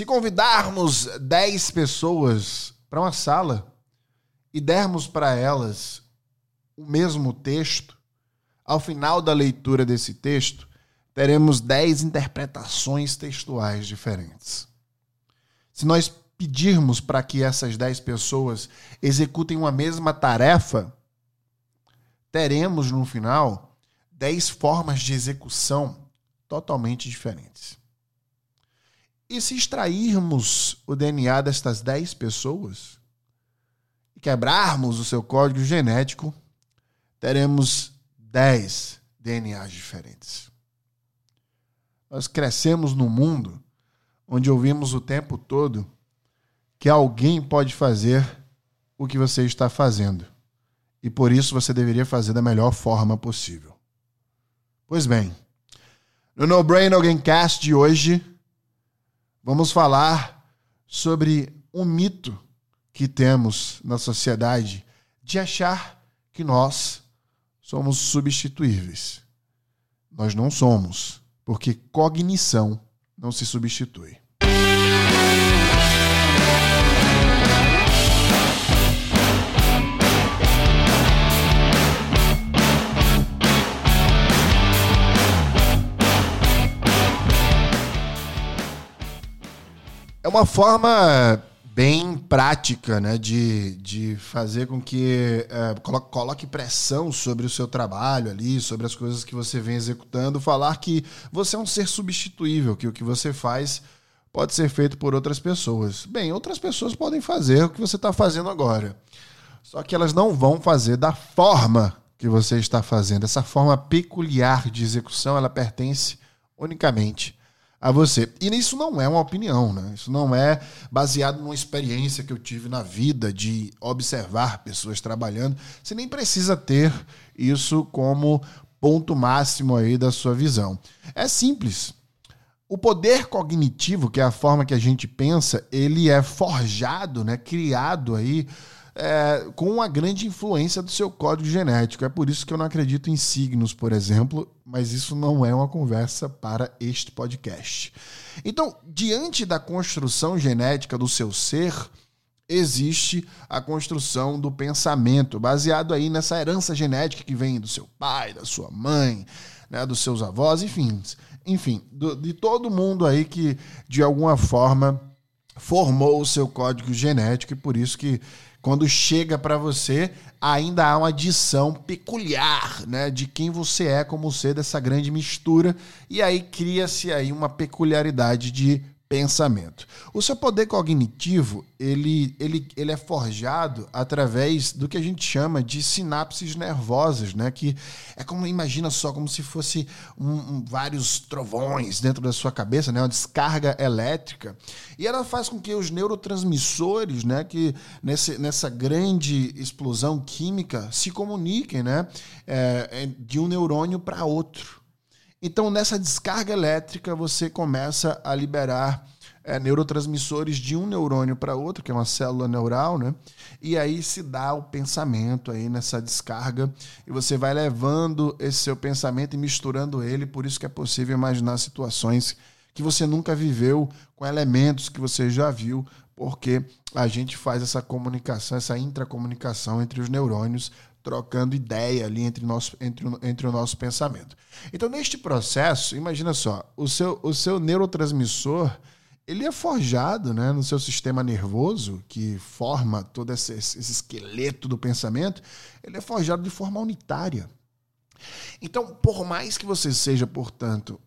Se convidarmos 10 pessoas para uma sala e dermos para elas o mesmo texto, ao final da leitura desse texto, teremos 10 interpretações textuais diferentes. Se nós pedirmos para que essas 10 pessoas executem uma mesma tarefa, teremos no final 10 formas de execução totalmente diferentes. E se extrairmos o DNA destas 10 pessoas e quebrarmos o seu código genético, teremos 10 DNAs diferentes. Nós crescemos num mundo onde ouvimos o tempo todo que alguém pode fazer o que você está fazendo. E por isso você deveria fazer da melhor forma possível. Pois bem, no No Brain Cast de hoje, vamos falar sobre um mito que temos na sociedade de achar que nós somos substituíveis. Nós não somos, porque cognição não se substitui. Uma forma bem prática, né, de, de fazer com que é, coloque pressão sobre o seu trabalho ali, sobre as coisas que você vem executando, falar que você é um ser substituível, que o que você faz pode ser feito por outras pessoas. Bem, outras pessoas podem fazer o que você está fazendo agora, só que elas não vão fazer da forma que você está fazendo. Essa forma peculiar de execução, ela pertence unicamente a você. E isso não é uma opinião, né? Isso não é baseado numa experiência que eu tive na vida de observar pessoas trabalhando. Você nem precisa ter isso como ponto máximo aí da sua visão. É simples. O poder cognitivo, que é a forma que a gente pensa, ele é forjado, né, criado aí é, com uma grande influência do seu código genético. É por isso que eu não acredito em signos, por exemplo, mas isso não é uma conversa para este podcast. Então, diante da construção genética do seu ser, existe a construção do pensamento, baseado aí nessa herança genética que vem do seu pai, da sua mãe, né, dos seus avós, enfim, enfim, do, de todo mundo aí que de alguma forma formou o seu código genético e por isso que quando chega para você, ainda há uma adição peculiar, né, de quem você é como ser dessa grande mistura. E aí cria-se aí uma peculiaridade de pensamento. O seu poder cognitivo, ele, ele, ele é forjado através do que a gente chama de sinapses nervosas, né? Que é como, imagina só, como se fosse um, um, vários trovões dentro da sua cabeça, né? Uma descarga elétrica. E ela faz com que os neurotransmissores, né? Que nesse, nessa grande explosão química se comuniquem, né? É, é de um neurônio para outro. Então, nessa descarga elétrica, você começa a liberar é, neurotransmissores de um neurônio para outro, que é uma célula neural, né? E aí se dá o pensamento aí nessa descarga e você vai levando esse seu pensamento e misturando ele, por isso que é possível imaginar situações que você nunca viveu com elementos que você já viu, porque a gente faz essa comunicação, essa intracomunicação entre os neurônios trocando ideia ali entre, nosso, entre, entre o nosso pensamento. Então, neste processo, imagina só, o seu, o seu neurotransmissor ele é forjado né, no seu sistema nervoso, que forma todo esse, esse esqueleto do pensamento, ele é forjado de forma unitária. Então, por mais que você seja, portanto,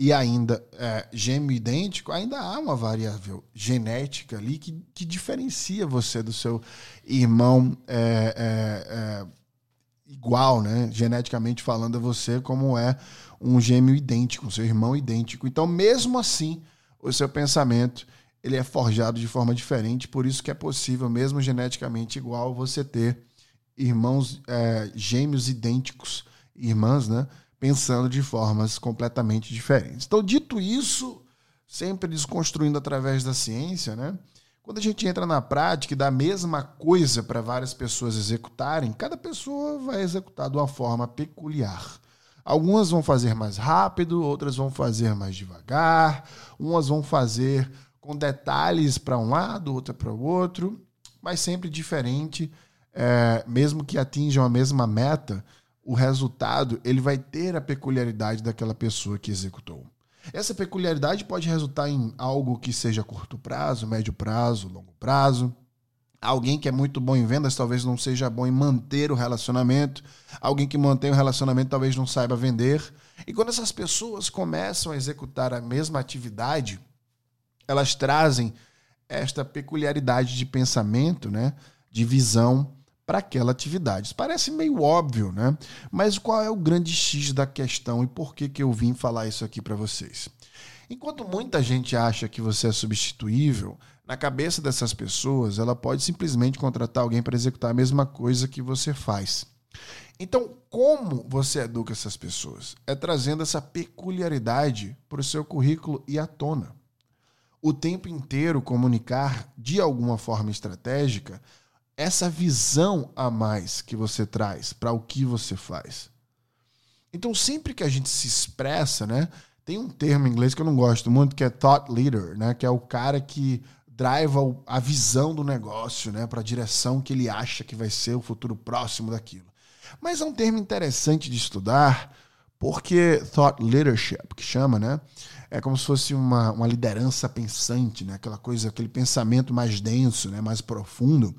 e ainda é, gêmeo idêntico, ainda há uma variável genética ali que, que diferencia você do seu irmão é, é, é, igual, né? Geneticamente falando, a você como é um gêmeo idêntico, seu irmão idêntico. Então, mesmo assim, o seu pensamento ele é forjado de forma diferente, por isso que é possível, mesmo geneticamente igual, você ter irmãos é, gêmeos idênticos, irmãs, né? pensando de formas completamente diferentes. Então, dito isso, sempre desconstruindo através da ciência, né? Quando a gente entra na prática e dá a mesma coisa para várias pessoas executarem, cada pessoa vai executar de uma forma peculiar. Algumas vão fazer mais rápido, outras vão fazer mais devagar, umas vão fazer com detalhes para um lado, outra para o outro, mas sempre diferente, é, mesmo que atinjam a mesma meta, o resultado ele vai ter a peculiaridade daquela pessoa que executou. Essa peculiaridade pode resultar em algo que seja curto prazo, médio prazo, longo prazo. Alguém que é muito bom em vendas talvez não seja bom em manter o relacionamento. Alguém que mantém o relacionamento talvez não saiba vender. E quando essas pessoas começam a executar a mesma atividade, elas trazem esta peculiaridade de pensamento, né, de visão para aquela atividade. Isso parece meio óbvio, né? Mas qual é o grande X da questão e por que, que eu vim falar isso aqui para vocês? Enquanto muita gente acha que você é substituível, na cabeça dessas pessoas, ela pode simplesmente contratar alguém para executar a mesma coisa que você faz. Então, como você educa essas pessoas? É trazendo essa peculiaridade para o seu currículo e à tona. O tempo inteiro comunicar de alguma forma estratégica essa visão a mais que você traz para o que você faz. Então, sempre que a gente se expressa, né, tem um termo em inglês que eu não gosto muito, que é thought leader, né, que é o cara que drive a visão do negócio, né, para a direção que ele acha que vai ser o futuro próximo daquilo. Mas é um termo interessante de estudar, porque thought leadership, que chama, né, é como se fosse uma, uma liderança pensante, né, aquela coisa, aquele pensamento mais denso, né, mais profundo.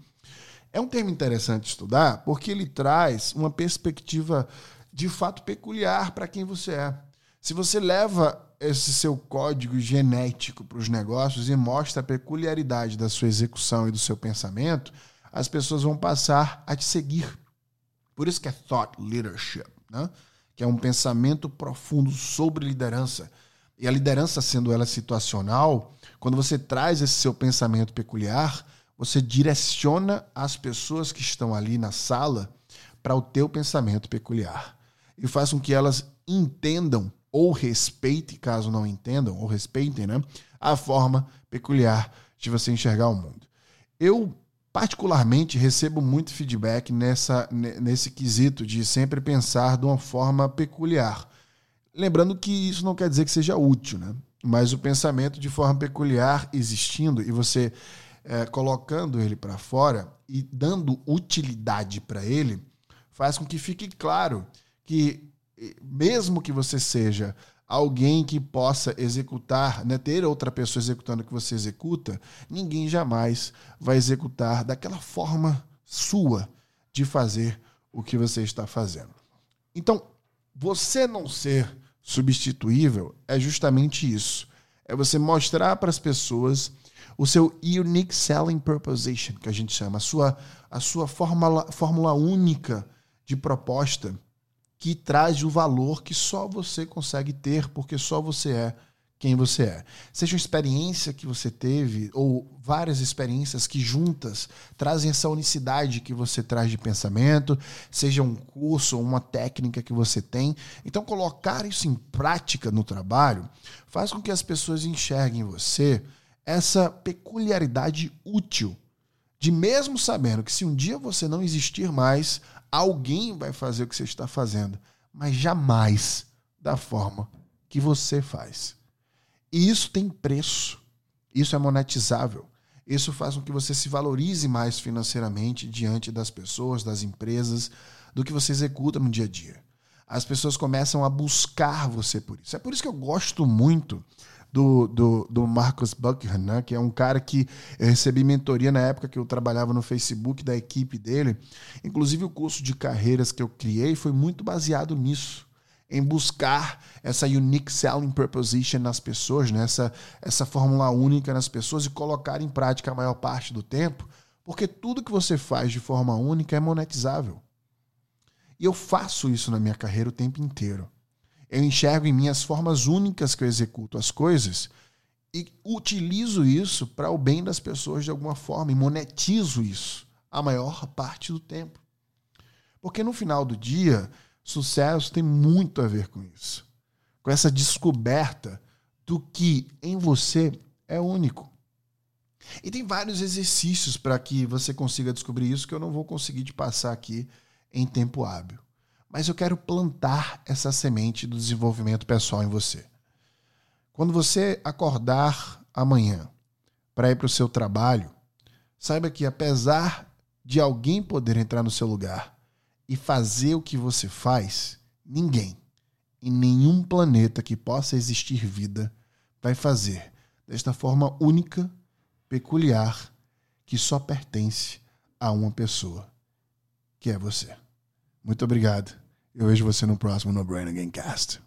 É um termo interessante estudar porque ele traz uma perspectiva de fato peculiar para quem você é. Se você leva esse seu código genético para os negócios e mostra a peculiaridade da sua execução e do seu pensamento, as pessoas vão passar a te seguir. Por isso que é thought leadership, né? que é um pensamento profundo sobre liderança. E a liderança, sendo ela situacional, quando você traz esse seu pensamento peculiar, você direciona as pessoas que estão ali na sala para o teu pensamento peculiar e faz com que elas entendam ou respeitem, caso não entendam, ou respeitem, né, a forma peculiar de você enxergar o mundo. Eu particularmente recebo muito feedback nessa nesse quesito de sempre pensar de uma forma peculiar. Lembrando que isso não quer dizer que seja útil, né? Mas o pensamento de forma peculiar existindo e você é, colocando ele para fora e dando utilidade para ele, faz com que fique claro que, mesmo que você seja alguém que possa executar, né, ter outra pessoa executando o que você executa, ninguém jamais vai executar daquela forma sua de fazer o que você está fazendo. Então, você não ser substituível é justamente isso. É você mostrar para as pessoas o seu unique selling proposition, que a gente chama, a sua, a sua fórmula, fórmula única de proposta que traz o valor que só você consegue ter, porque só você é quem você é. Seja uma experiência que você teve, ou várias experiências que juntas trazem essa unicidade que você traz de pensamento, seja um curso ou uma técnica que você tem. Então, colocar isso em prática no trabalho faz com que as pessoas enxerguem você essa peculiaridade útil de mesmo sabendo que se um dia você não existir mais, alguém vai fazer o que você está fazendo, mas jamais da forma que você faz. E isso tem preço. Isso é monetizável. Isso faz com que você se valorize mais financeiramente diante das pessoas, das empresas, do que você executa no dia a dia. As pessoas começam a buscar você por isso. É por isso que eu gosto muito do, do, do Marcus Buckingham, né? que é um cara que eu recebi mentoria na época que eu trabalhava no Facebook da equipe dele. Inclusive, o curso de carreiras que eu criei foi muito baseado nisso em buscar essa unique selling proposition nas pessoas, né? essa, essa fórmula única nas pessoas e colocar em prática a maior parte do tempo, porque tudo que você faz de forma única é monetizável. E eu faço isso na minha carreira o tempo inteiro. Eu enxergo em mim as formas únicas que eu executo as coisas e utilizo isso para o bem das pessoas de alguma forma e monetizo isso a maior parte do tempo. Porque no final do dia, sucesso tem muito a ver com isso. Com essa descoberta do que em você é único. E tem vários exercícios para que você consiga descobrir isso que eu não vou conseguir te passar aqui em tempo hábil mas eu quero plantar essa semente do desenvolvimento pessoal em você. Quando você acordar amanhã para ir para o seu trabalho, saiba que apesar de alguém poder entrar no seu lugar e fazer o que você faz, ninguém em nenhum planeta que possa existir vida vai fazer desta forma única, peculiar, que só pertence a uma pessoa, que é você. Muito obrigado. Eu vejo você no próximo No Brain Again Cast.